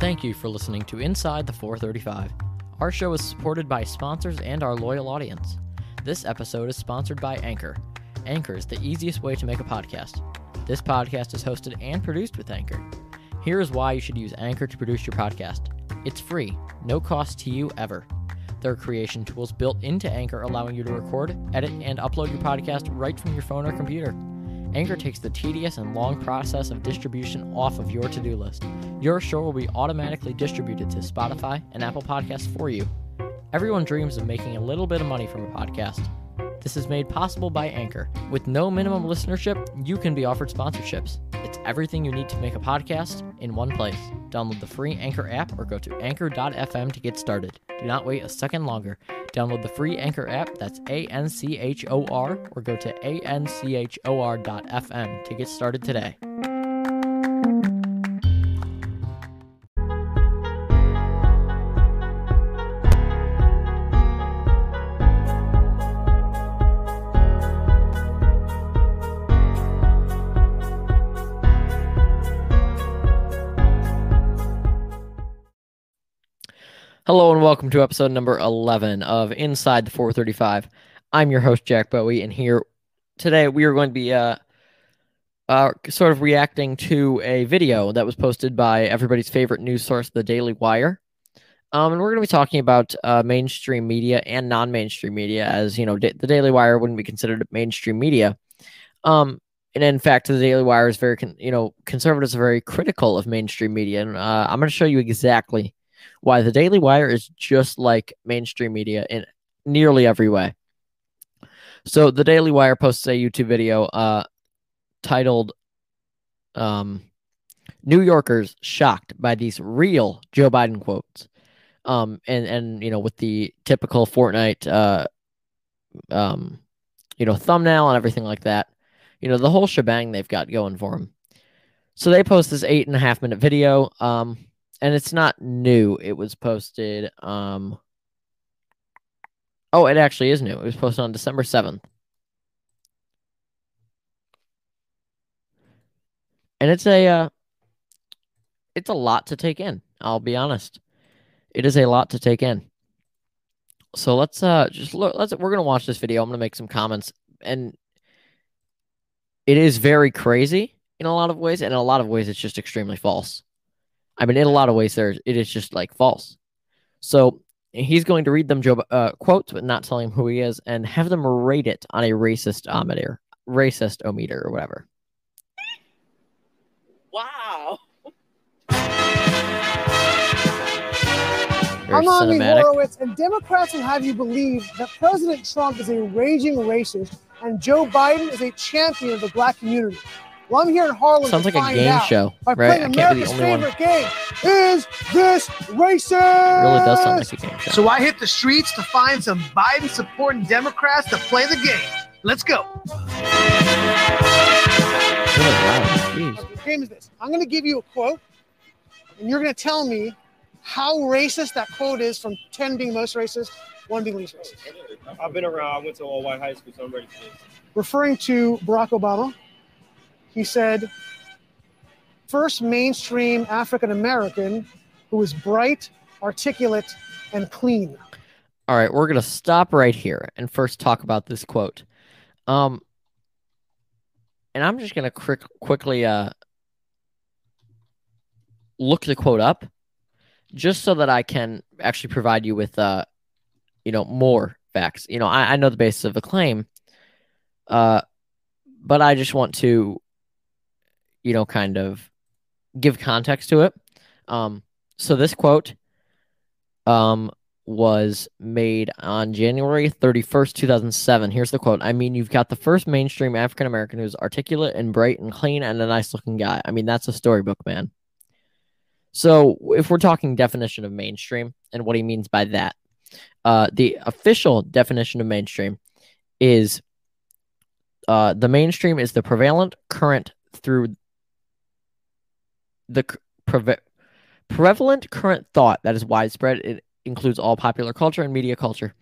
Thank you for listening to Inside the 435. Our show is supported by sponsors and our loyal audience. This episode is sponsored by Anchor. Anchor is the easiest way to make a podcast. This podcast is hosted and produced with Anchor. Here is why you should use Anchor to produce your podcast. It's free, no cost to you ever. There are creation tools built into Anchor allowing you to record, edit, and upload your podcast right from your phone or computer. Anchor mm-hmm. takes the tedious and long process of distribution off of your to do list. Your show will be automatically distributed to Spotify and Apple Podcasts for you. Everyone dreams of making a little bit of money from a podcast. This is made possible by Anchor. With no minimum listenership, you can be offered sponsorships. It's everything you need to make a podcast in one place. Download the free Anchor app or go to anchor.fm to get started. Do not wait a second longer. Download the free Anchor app, that's A N C H O R, or go to A N C H O R.fm to get started today. Hello and welcome to episode number 11 of Inside the 435. I'm your host, Jack Bowe, and here today we are going to be uh, uh, sort of reacting to a video that was posted by everybody's favorite news source, The Daily Wire. Um, and we're going to be talking about uh, mainstream media and non mainstream media, as you know, da- the Daily Wire wouldn't be considered mainstream media. Um, and in fact, the Daily Wire is very, con- you know, conservatives are very critical of mainstream media. And uh, I'm going to show you exactly why the Daily Wire is just like mainstream media in nearly every way. So the Daily Wire posts a YouTube video uh, titled um, New Yorkers shocked by these real Joe Biden quotes. Um, and, and, you know, with the typical Fortnite, uh, um, you know, thumbnail and everything like that. You know, the whole shebang they've got going for them. So they post this eight and a half minute video. Um, and it's not new. It was posted. Um, oh, it actually is new. It was posted on December seventh, and it's a uh, it's a lot to take in. I'll be honest. It is a lot to take in. So let's uh just look. Let's we're gonna watch this video. I'm gonna make some comments, and it is very crazy in a lot of ways, and in a lot of ways, it's just extremely false. I mean, in a lot of ways, there it is just like false. So he's going to read them Joe uh, quotes, but not telling him who he is, and have them rate it on a racist ometer, racist ometer, or whatever. Wow. Very I'm Ami cinematic. Horowitz, and Democrats will have you believe that President Trump is a raging racist and Joe Biden is a champion of the black community. Well, I'm here in Harlem. Sounds to like a find game out show, By right? playing I can't be the America's only one. favorite game. Is this racist? It really does sound like a game show. So I hit the streets to find some Biden supporting Democrats to play the game. Let's go. Really loud. Jeez. The game is this. I'm going to give you a quote, and you're going to tell me how racist that quote is from 10 being most racist, 1 being least racist. I've been around. I went to all white high school, so I'm ready for this. referring to Barack Obama, he said, first mainstream African American who is bright, articulate, and clean. All right, we're gonna stop right here and first talk about this quote. Um, and I'm just gonna quick, quickly uh look the quote up, just so that I can actually provide you with uh, you know, more facts. You know, I, I know the basis of the claim, uh, but I just want to, you know, kind of give context to it. Um, so this quote, um, was made on January 31st, 2007. Here's the quote. I mean, you've got the first mainstream African American who's articulate and bright and clean and a nice looking guy. I mean, that's a storybook, man. So, if we're talking definition of mainstream and what he means by that, uh, the official definition of mainstream is uh, the mainstream is the prevalent current through the prevalent current thought that is widespread. It includes all popular culture and media culture,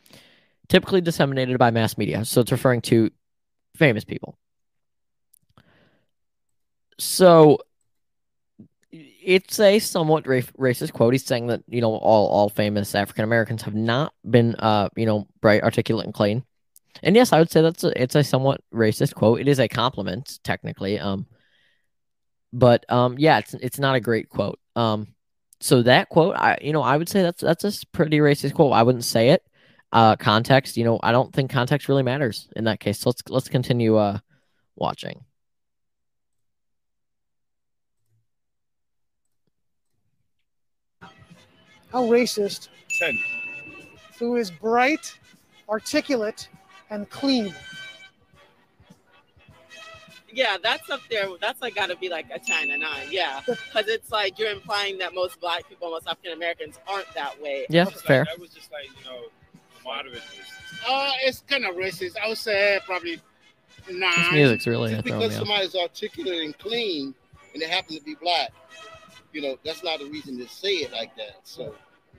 typically disseminated by mass media. So it's referring to famous people. So it's a somewhat ra- racist quote. He's saying that you know all all famous African Americans have not been uh you know bright, articulate, and clean. And yes, I would say that's a, it's a somewhat racist quote. It is a compliment technically. Um, but um, yeah, it's it's not a great quote. Um, so that quote, I you know I would say that's that's a pretty racist quote. I wouldn't say it. Uh, context, you know, I don't think context really matters in that case. So let's let's continue uh watching. How racist? 10. Who is bright, articulate, and clean? Yeah, that's up there. That's like got to be like a China nine. Yeah, because it's like you're implying that most black people, most African Americans aren't that way. Yeah, That fair. Like, that was just like, you know, moderate racist. Uh, it's kind of racist. I would say probably nine. This music's really Just gonna throw because me off. somebody's articulate and clean and they happen to be black, you know, that's not a reason to say it like that. So,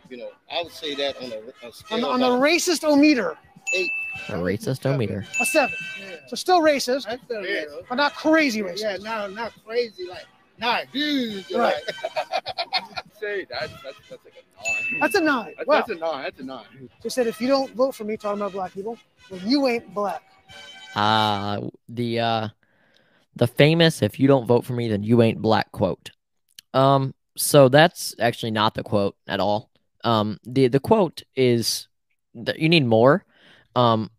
you know, I would say that on a, a On the, on the racist o meter, A racist meter. a seven. Yeah. So still racist, That's the Yeah. but not crazy racist. Yeah, not not crazy like not huge. Right. Like, Say that, that's, that's like a nine. That's a nine. That's, Wow. that's a nine. That's a nine. They said if you don't vote for me, talking about black people, well, you ain't black. Uh the uh the famous if you don't vote for me then you ain't black quote. Um so that's actually not the quote at all. Um the the quote is that you need more. Um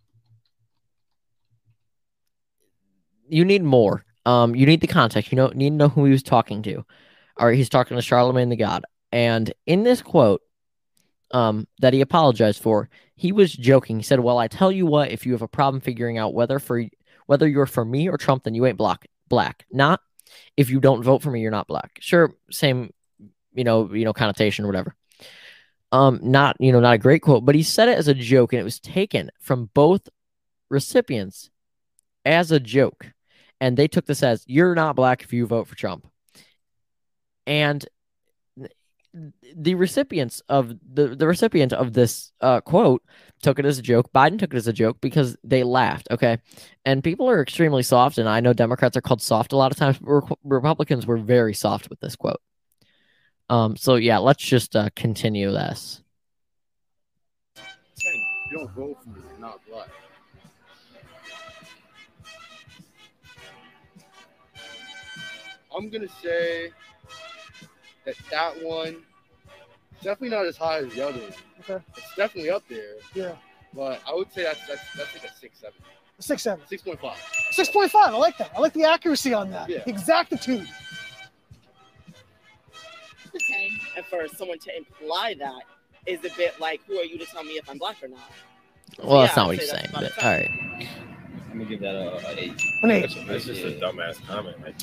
you need more. Um you need the context. You know need to know who he was talking to. All right, he's talking to Charlemagne the God. And in this quote um that he apologized for, he was joking. He said, "Well, I tell you what, if you have a problem figuring out whether for whether you're for me or Trump, then you ain't black. Black, not if you don't vote for me, you're not black. Sure, same, you know, you know, connotation or whatever. Um, not you know, not a great quote, but he said it as a joke, and it was taken from both recipients as a joke, and they took this as you're not black if you vote for Trump, and the recipients of the the recipient of this uh, quote took it as a joke. Biden took it as a joke because they laughed. Okay, and people are extremely soft, and I know Democrats are called soft a lot of times. Re- Republicans were very soft with this quote. Um. So yeah, let's just uh, continue this. 10. you don't vote for me, not black. I'm gonna say that that one definitely not as high as the other one. Okay. It's definitely up there, Yeah. but I would say that's that's, that's like a six seven. Six seven. Six point five. Six point five. I like that. I like the accuracy on that. Yeah. Exactitude. And for someone to imply that is a bit like, who are you to tell me if I'm black or not? Well, that's not what I'd he's say saying, that's but about all a right. I'm gonna give that a, a eight. An eight. That's, that's just a dumbass comment. Like,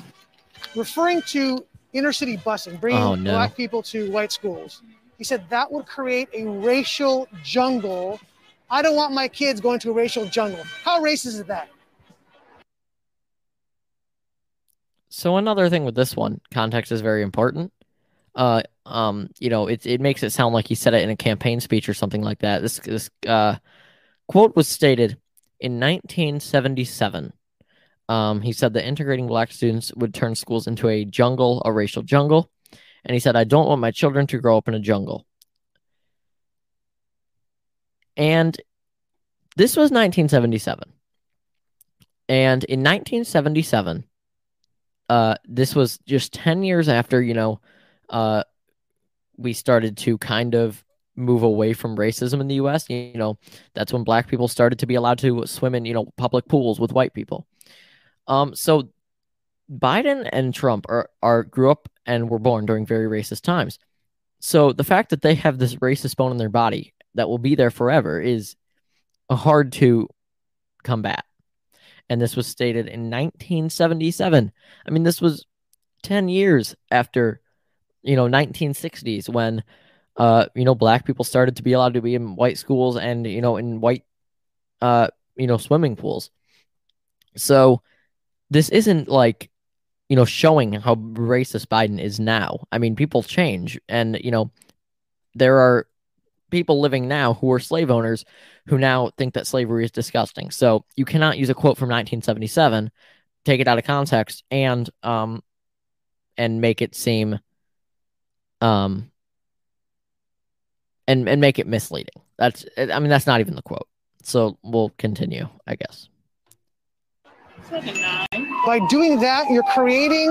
Referring to inner city busing, bringing Oh, no. black people to white schools, he said that would create a racial jungle. I don't want my kids going to a racial jungle. How racist is that? So another thing with this one, context is very important. Uh, um, you know, it it makes it sound like he said it in a campaign speech or something like that. This this uh quote was stated in 1977. Um, he said that integrating black students would turn schools into a jungle, a racial jungle, and he said, "I don't want my children to grow up in a jungle." And this was 1977. And in 1977, uh, this was just 10 years after, you know, uh, we started to kind of move away from racism in the US. You know, that's when black people started to be allowed to swim in, you know, public pools with white people. Um, so Biden and Trump are, are grew up and were born during very racist times. So the fact that they have this racist bone in their body that will be there forever is hard to combat. And this was stated in 1977. I mean, this was 10 years after, you know, 1960s when, uh, you know, black people started to be allowed to be in white schools and, you know, in white, uh, you know, swimming pools. So this isn't like, you know, showing how racist Biden is now. I mean, people change and, you know, there are people living now who are slave owners who now think that slavery is disgusting. So you cannot use a quote from 1977, take it out of context, and um, and make it seem um, and and make it misleading. That's I mean that's not even the quote. So we'll continue, I guess. It's like a nine. By doing that, you're creating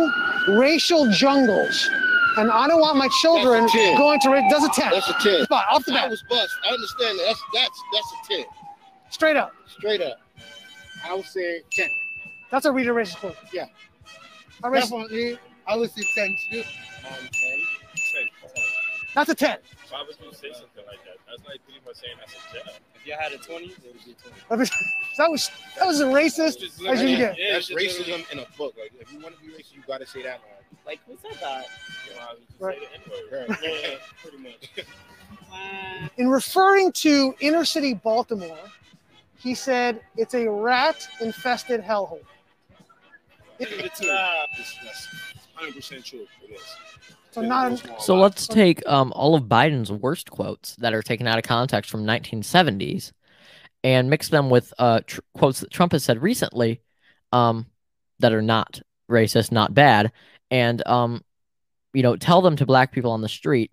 racial jungles. And I don't want my children That's a going to. ra- Does a 10. That's a ten. Spot, off the I bat. was bust. I understand that. That's that's that's a ten. Straight up. Straight up. I would say 10. That's a reader racist quote. Yeah. A racist- Definitely, I would say 10 too. That's a 10. Why would you say something like that? That's like pretty much saying that's a 10. If you had a 20, it would be 20. That was that was, that was as racist as you can get. Yeah, That's it's just literally- racism in a book. Like, if you want to be racist, you got to say that line. Like who said that? You know, I would Right. say the N-word. Yeah, pretty much. In referring to inner city Baltimore, he said it's a rat infested hellhole. It's, it's, it's, that's 100% true. It is. So not So let's take um, all of Biden's worst quotes that are taken out of context from 1970s and mix them with uh, tr- quotes that Trump has said recently um, that are not racist, not bad, and um, you know tell them to black people on the street,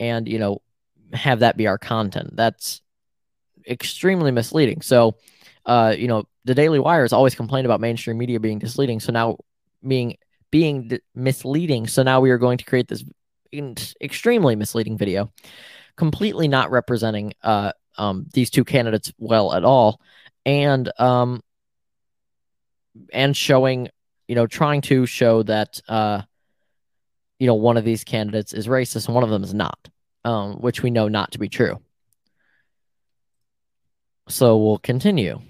and you know have that be our content. That's extremely misleading. So, uh, you know, the Daily Wire has always complained about mainstream media being misleading. So now being being d- misleading. So now we are going to create this extremely misleading video, completely not representing uh, um, these two candidates well at all, and um, and showing, you know, trying to show that uh, you know one of these candidates is racist and one of them is not, um, which we know not to be true. So we'll continue.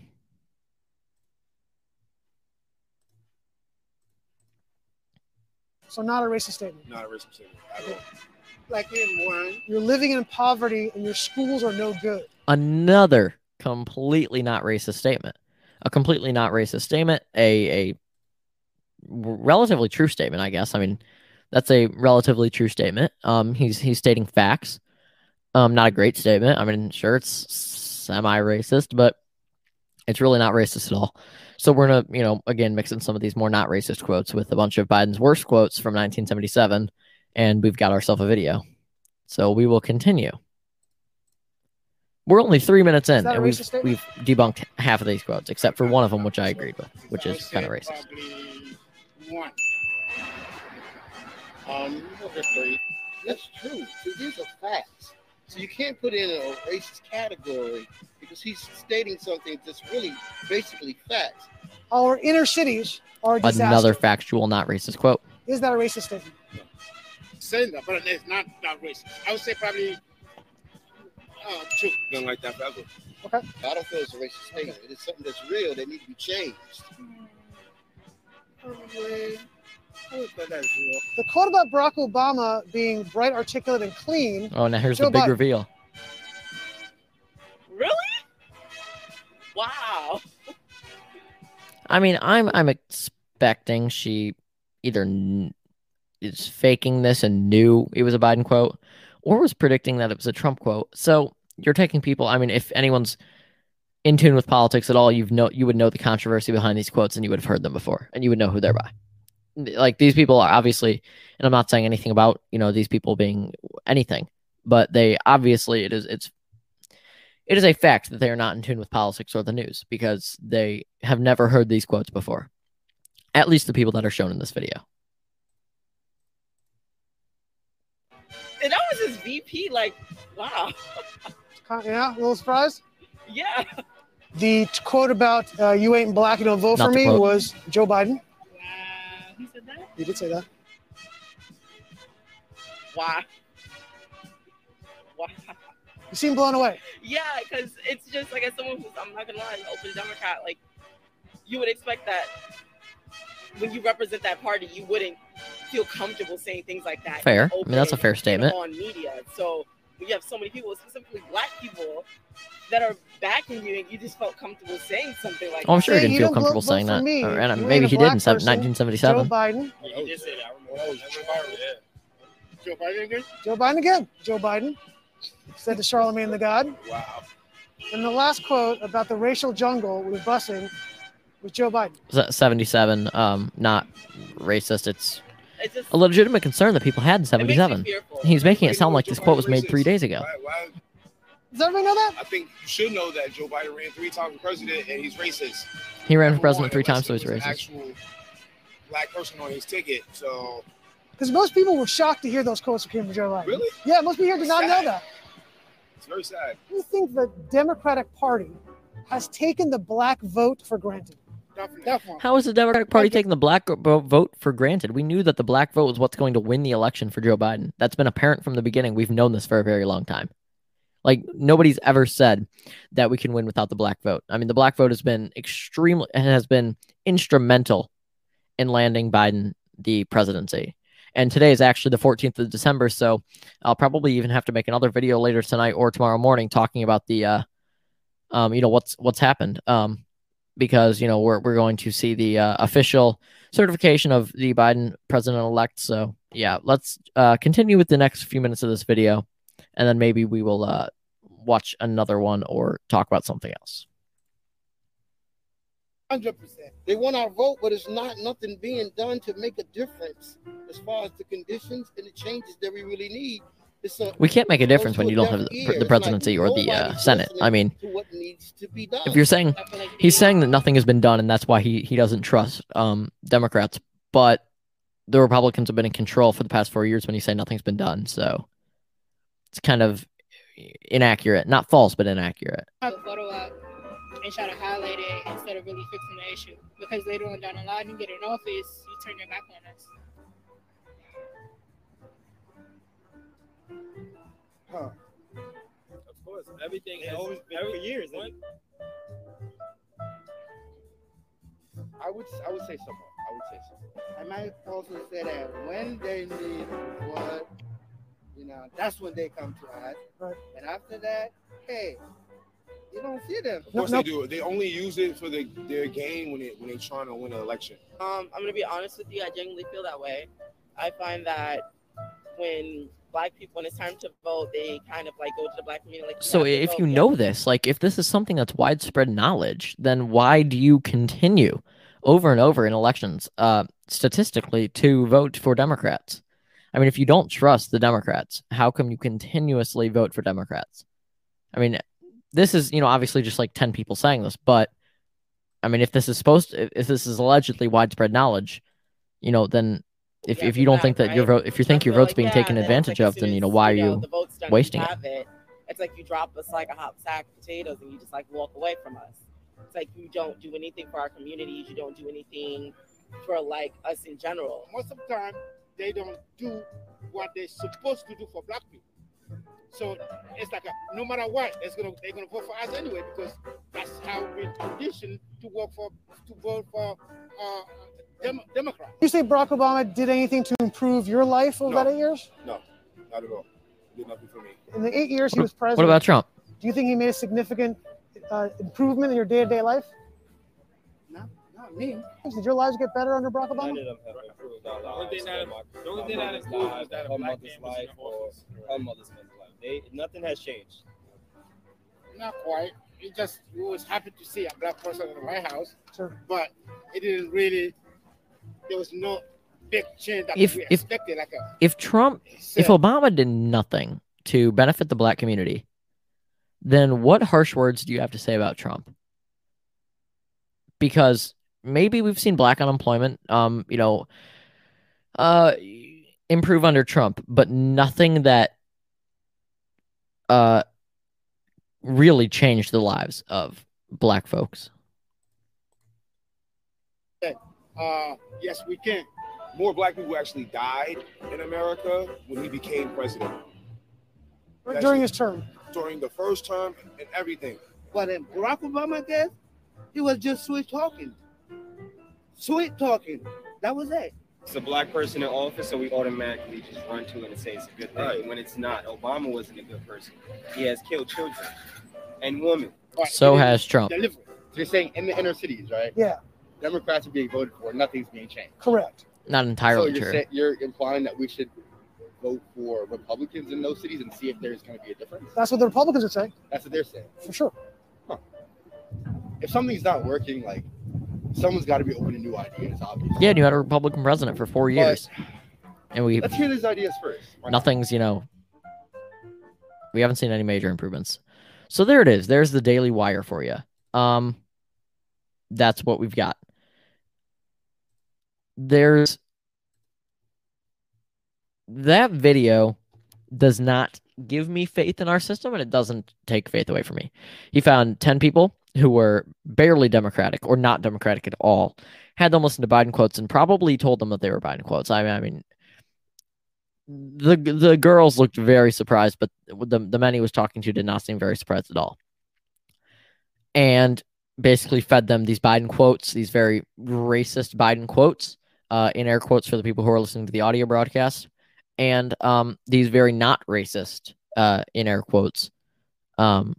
So not a racist statement. Not a racist statement at all. like in one. You're living in poverty and your schools are no good. another completely not racist statement. A completely not racist statement, a a relatively true statement, I guess. I mean, that's a relatively true statement. Um, he's he's stating facts. Um, not a great statement. I mean, sure, it's semi-racist, but it's really not racist at all. So we're gonna, you know, again mix in some of these more not racist quotes with a bunch of Biden's worst quotes from 1977, and we've got ourselves a video. So we will continue. We're only three minutes in, and we've statement? we've debunked half of these quotes, except for one of them, which I agreed with, which is kind of racist. One. Um, three. That's true. These are facts. So you can't put in a racist category because he's stating something that's really basically facts. Our inner cities are a disaster. Another factual, not racist quote. Is that a racist statement? Saying that, but it's not not racist. I would say probably uh, two. Nothing like that forever. I don't feel it's a racist statement. It is something that's real that needs to be changed. Probably. I would say that's real. The quote about Barack Obama being bright, articulate, and clean. Oh, now here's Joe the big Biden. reveal. Really? Wow. I mean, I'm I'm expecting she either n- is faking this and knew it was a Biden quote, or was predicting that it was a Trump quote. So you're taking people. I mean, if anyone's in tune with politics at all, you've know you would know the controversy behind these quotes, and you would have heard them before, and you would know who they're by. Like these people are obviously, and I'm not saying anything about you know these people being anything, but they obviously it is it's it is a fact that they are not in tune with politics or the news because they have never heard these quotes before. At least the people that are shown in this video. And that was his VP. Like, wow. Yeah, a little surprised. Yeah. The quote about uh, "you ain't black, you don't vote Not for me" quote. was Joe Biden. Wow. He said that. He did say that. Wow. Wow. You seem blown away. Yeah, because it's just like as someone who's I'm not gonna lie, an open Democrat, like you would expect that when you represent that party, you wouldn't feel comfortable saying things like that. Fair. I mean, that's a fair statement. on media. So when you have so many people, specifically black people, that are backing you, and you just felt comfortable saying something like Oh, I'm that. sure he didn't feel comfortable vote- vote saying for that. me. Or- and uh, maybe he did in person. 1977. Joe Biden. Yeah, he did say that. I remember. That's viral, yeah. Joe Biden again? Joe Biden again. Joe Biden said to Charlemagne the God. Wow. And the last quote about the racial jungle with busing was Joe Biden. Se- 77, um, not racist. It's It's just a legitimate concern that people had in it makes me 77. fearful. He's making it sound like this quote was made three days ago. Why, why, Does everybody know that? I think you should know that Joe Biden ran three times for president and he's racist. He ran for president three times, so he's it an racist. Actual black person on his ticket. So Because most people were shocked to hear those quotes came from Joe Biden. really, Yeah, most people here did not know that. it's very sad. You think the Democratic Party has taken the black vote for granted? Definitely. Definitely. How is the Democratic Party taking the black vote for granted? We knew that the black vote was what's going to win the election for Joe Biden. That's been apparent from the beginning. We've known this for a very long time. Like nobody's ever said that we can win without the black vote. I mean, the black vote has been extremely has been instrumental in landing Biden the presidency. And today is actually the 14th of December, so I'll probably even have to make another video later tonight or tomorrow morning talking about the uh um you know what's what's happened. Um because you know we're we're going to see the uh, official certification of the Biden president elect. So yeah, let's uh, continue with the next few minutes of this video, and then maybe we will uh, watch another one or talk about something else. Hundred percent. They want our vote, but it's not nothing being done to make a difference as far as the conditions and the changes that we really need. We can't make a difference when you don't have the, the presidency or the uh, Senate. I mean, what needs to be done. if you're saying I feel like he's saying that nothing has been done and that's why he he doesn't trust um Democrats, but the Republicans have been in control for the past four years when you say nothing's been done. So it's kind of inaccurate, not false, but inaccurate. have a photo up and try to highlight it instead of really fixing the issue. Because later on down the line, you get in office, you turn your back on us. Of course, everything It's has always been every- for years. What? I would I would say somewhat. I would say somewhat. I might also say that when they need what, you know, that's when they come to us. Right. And after that, hey, you don't see them. Of course No, they do. They only use it for the, their game when it when they're trying to win an election. Um, I'm gonna be honest with you. I genuinely feel that way. I find that when black people, when it's time to vote, they kind of like go to the black community. Like, So if vote. you Yeah. know this, like if this is something that's widespread knowledge, then why do you continue over and over in elections, uh, statistically, to vote for Democrats? I mean, if you don't trust the Democrats, how come you continuously vote for Democrats? I mean, this is you know obviously just like ten people saying this, but I mean, if this is supposed to, if this is allegedly widespread knowledge, you know, then if, Yeah, if you don't think that your vote, if you think your vote's like, being yeah, taken advantage like of, then you know why are know, you the wasting you it? it. It's like you drop us like a hot sack of potatoes and you just like walk away from us. It's like you don't do anything for our communities. You don't do anything for like us in general. Most of the time, they don't do what they're supposed to do for black people. So it's like a, no matter what, it's gonna they're gonna vote for us anyway because that's how we're conditioned to work for to vote for uh, Dem- Democrat. You say Barack Obama did anything to improve your life over No. that eight years? No, not at all. Did nothing for me. In the eight years he was president, What about Trump? do you think he made a significant uh, improvement in your day-to-day life? Not not me. Did your lives get better under Barack Obama? of them have improved our The only lives. thing that- the only thing that improved life, was that a her black mother's man was life in or her mother's life. They nothing has changed. Not quite. It just we was happy to see a black person in the White House, Sure. but it didn't really. There was no big change that If- we if- expected. Like a If Trump if Obama did nothing to benefit the black community, then what harsh words do you have to say about Trump? Because maybe we've seen black unemployment, um, you know, uh, improve under Trump, but nothing that uh really changed the lives of black folks. Uh, yes, we can. More black people actually died in America when he became president During his term. during the first term and everything. But in Barack Obama did, he was just sweet talking. Sweet talking. That was it. It's a black person in office, so we automatically just run to it and say it's a good thing Right. when it's not. Obama wasn't a good person. He has killed children and women. But So has Trump. didn't deliver. So you're saying in the inner cities, right? Yeah, Democrats are being voted for, nothing's being changed. correct. Not entirely so you're, true. say, you're implying that we should vote for Republicans in those cities and see if there's going to be a difference. That's what the Republicans are saying. That's what they're saying. for sure. If something's not working, like someone's got to be open to new ideas, obviously. yeah, and you had a Republican president for four years. and we Let's hear these ideas first. Why nothing's you know we haven't seen any major improvements so there it is there's the daily wire for you um that's what we've got there's that video does not give me faith in our system and it doesn't take faith away from me he found 10 people who were barely democratic or not democratic at all had them listen to biden quotes and probably told them that they were biden quotes i mean, I mean the the girls looked very surprised, but the the men he was talking to did not seem very surprised at all. And basically fed them these Biden quotes, these very racist Biden quotes, uh, in air quotes for the people who are listening to the audio broadcast, and um, these very not racist, uh, in air quotes, um,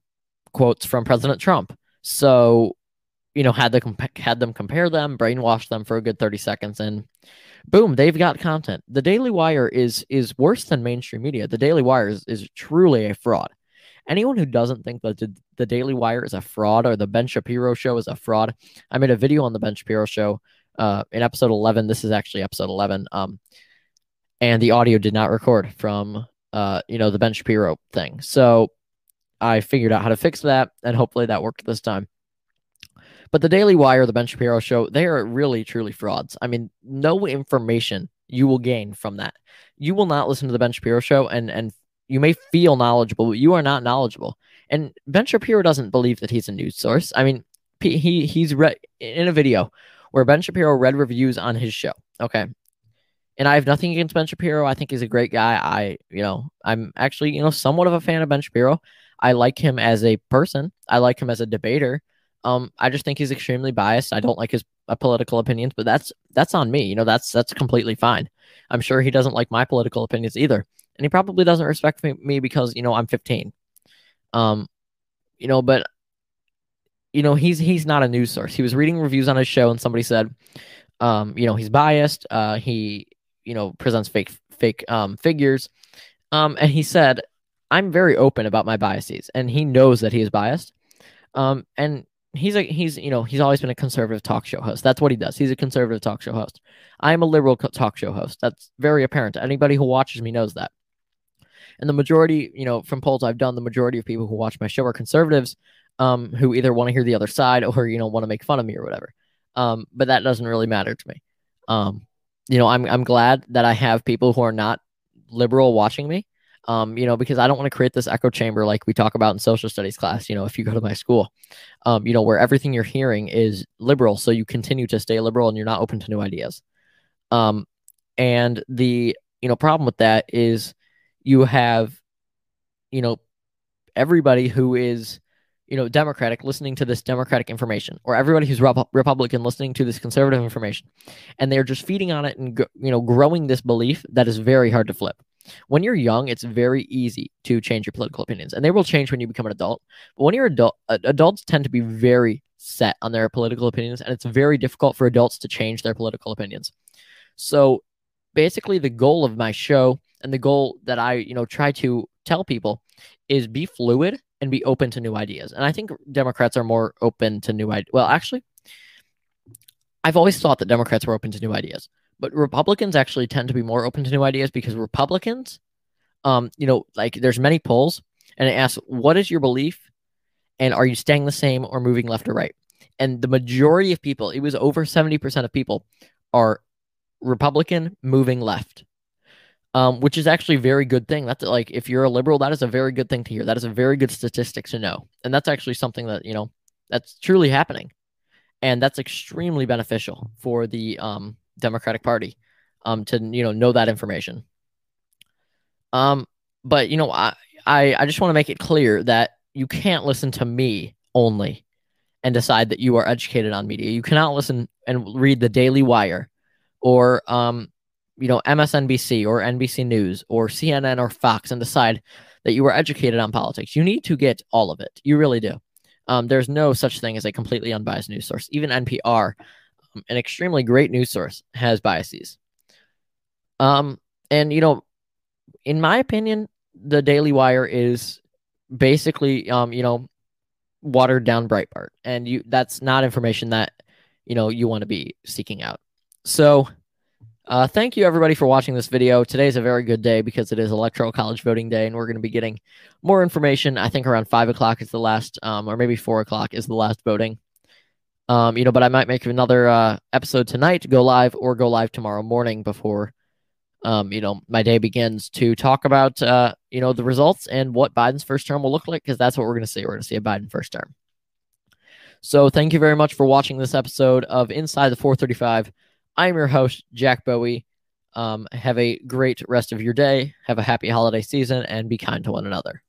quotes from President Trump. So, you know, had the comp- had them compare them, brainwash them for a good thirty seconds, and boom, they've got content. The Daily Wire is is worse than mainstream media. The Daily Wire is, is truly a fraud. Anyone who doesn't think that the, the Daily Wire is a fraud or the Ben Shapiro show is a fraud, I made a video on the Ben Shapiro show uh, in episode 11. This is actually episode 11. Um, and the audio did not record from uh, you know, the Ben Shapiro thing. So I figured out how to fix that, and hopefully that worked this time. But the Daily Wire, the Ben Shapiro show, they are really truly frauds. I mean, no information you will gain from that. You will not listen to the Ben Shapiro show and and you may feel knowledgeable, but you are not knowledgeable. And Ben Shapiro doesn't believe that he's a news source. I mean, he he's read in a video where Ben Shapiro read reviews on his show. Okay. And I have nothing against Ben Shapiro. I think he's a great guy. I, you know, I'm actually, you know, somewhat of a fan of Ben Shapiro. I like him as a person. I like him as a debater. Um, I just think he's extremely biased. I don't like his uh, political opinions, but that's that's on me. You know, that's that's completely fine. I'm sure he doesn't like my political opinions either, and he probably doesn't respect me, me because you know I'm 15. Um, you know, but you know he's he's not a news source. He was reading reviews on his show, and somebody said, um, you know, he's biased. Uh, he you know presents fake fake um figures, um, and he said, I'm very open about my biases, and he knows that he is biased. Um, and he's a he's you know he's always been a conservative talk show host. That's what he does. He's a conservative talk show host. I am a liberal co- talk show host. That's very apparent. Anybody who watches me knows that. And the majority, you know, from polls I've done, the majority of people who watch my show are conservatives, um, who either want to hear the other side or you know want to make fun of me or whatever. Um, but that doesn't really matter to me. Um, you know, I'm I'm glad that I have people who are not liberal watching me um, you know, because I don't want to create this echo chamber like we talk about in social studies class, you know, if you go to my school, um, you know, where everything you're hearing is liberal. So you continue to stay liberal and you're not open to new ideas. Um, and the, you know, problem with that is you have, you know, everybody who is, you know, Democratic listening to this Democratic information, or everybody who's Rep- Republican listening to this conservative information, and they're just feeding on it and, you know, growing this belief that is very hard to flip when you're young, it's very easy to change your political opinions, and they will change when you become an adult. But when you're adult, adults tend to be very set on their political opinions, and it's very difficult for adults to change their political opinions. So, basically, the goal of my show and the goal that I, you know, try to tell people is be fluid and be open to new ideas. And I think Democrats are more open to new ideas. Well, actually, I've always thought that Democrats were open to new ideas but Republicans actually tend to be more open to new ideas because Republicans, um, you know, like there's many polls and it asks, what is your belief? And are you staying the same or moving left or right? And the majority of people, it was over 70% of people, are Republican moving left. Um, which is actually a very good thing. That's like if you're a liberal, that is a very good thing to hear. That is a very good statistic to know. And that's actually something that, you know, that's truly happening. And that's extremely beneficial for the um Democratic Party um, to you know know that information. Um, but you know, I I, I just want to make it clear that you can't listen to me only and decide that you are educated on media. You cannot listen and read the Daily Wire or um, you know MSNBC or NBC News or CNN or Fox and decide that you are educated on politics. You need to get all of it. You really do. Um, there's no such thing as a completely unbiased news source. Even NPR an extremely great news source, has biases. Um, and you know, in my opinion, the Daily Wire is basically, um, you know, watered down Breitbart, and you that's not information that you know you want to be seeking out. So, Uh, thank you everybody for watching this video. Today's a very good day because it is electoral college voting day, and we're going to be getting more information. I think around five o'clock is the last, um, or maybe four o'clock is the last voting. Um, you know, but I might make another uh, episode tonight, go live, or go live tomorrow morning before, um, you know, my day begins to talk about, uh, you know, the results and what Biden's first term will look like, because that's what we're going to see. We're going to see a Biden first term. So thank you very much for watching this episode of Inside the 435. I'm your host, Jack Bowe. Um, have a great rest of your day. Have a happy holiday season and be kind to one another.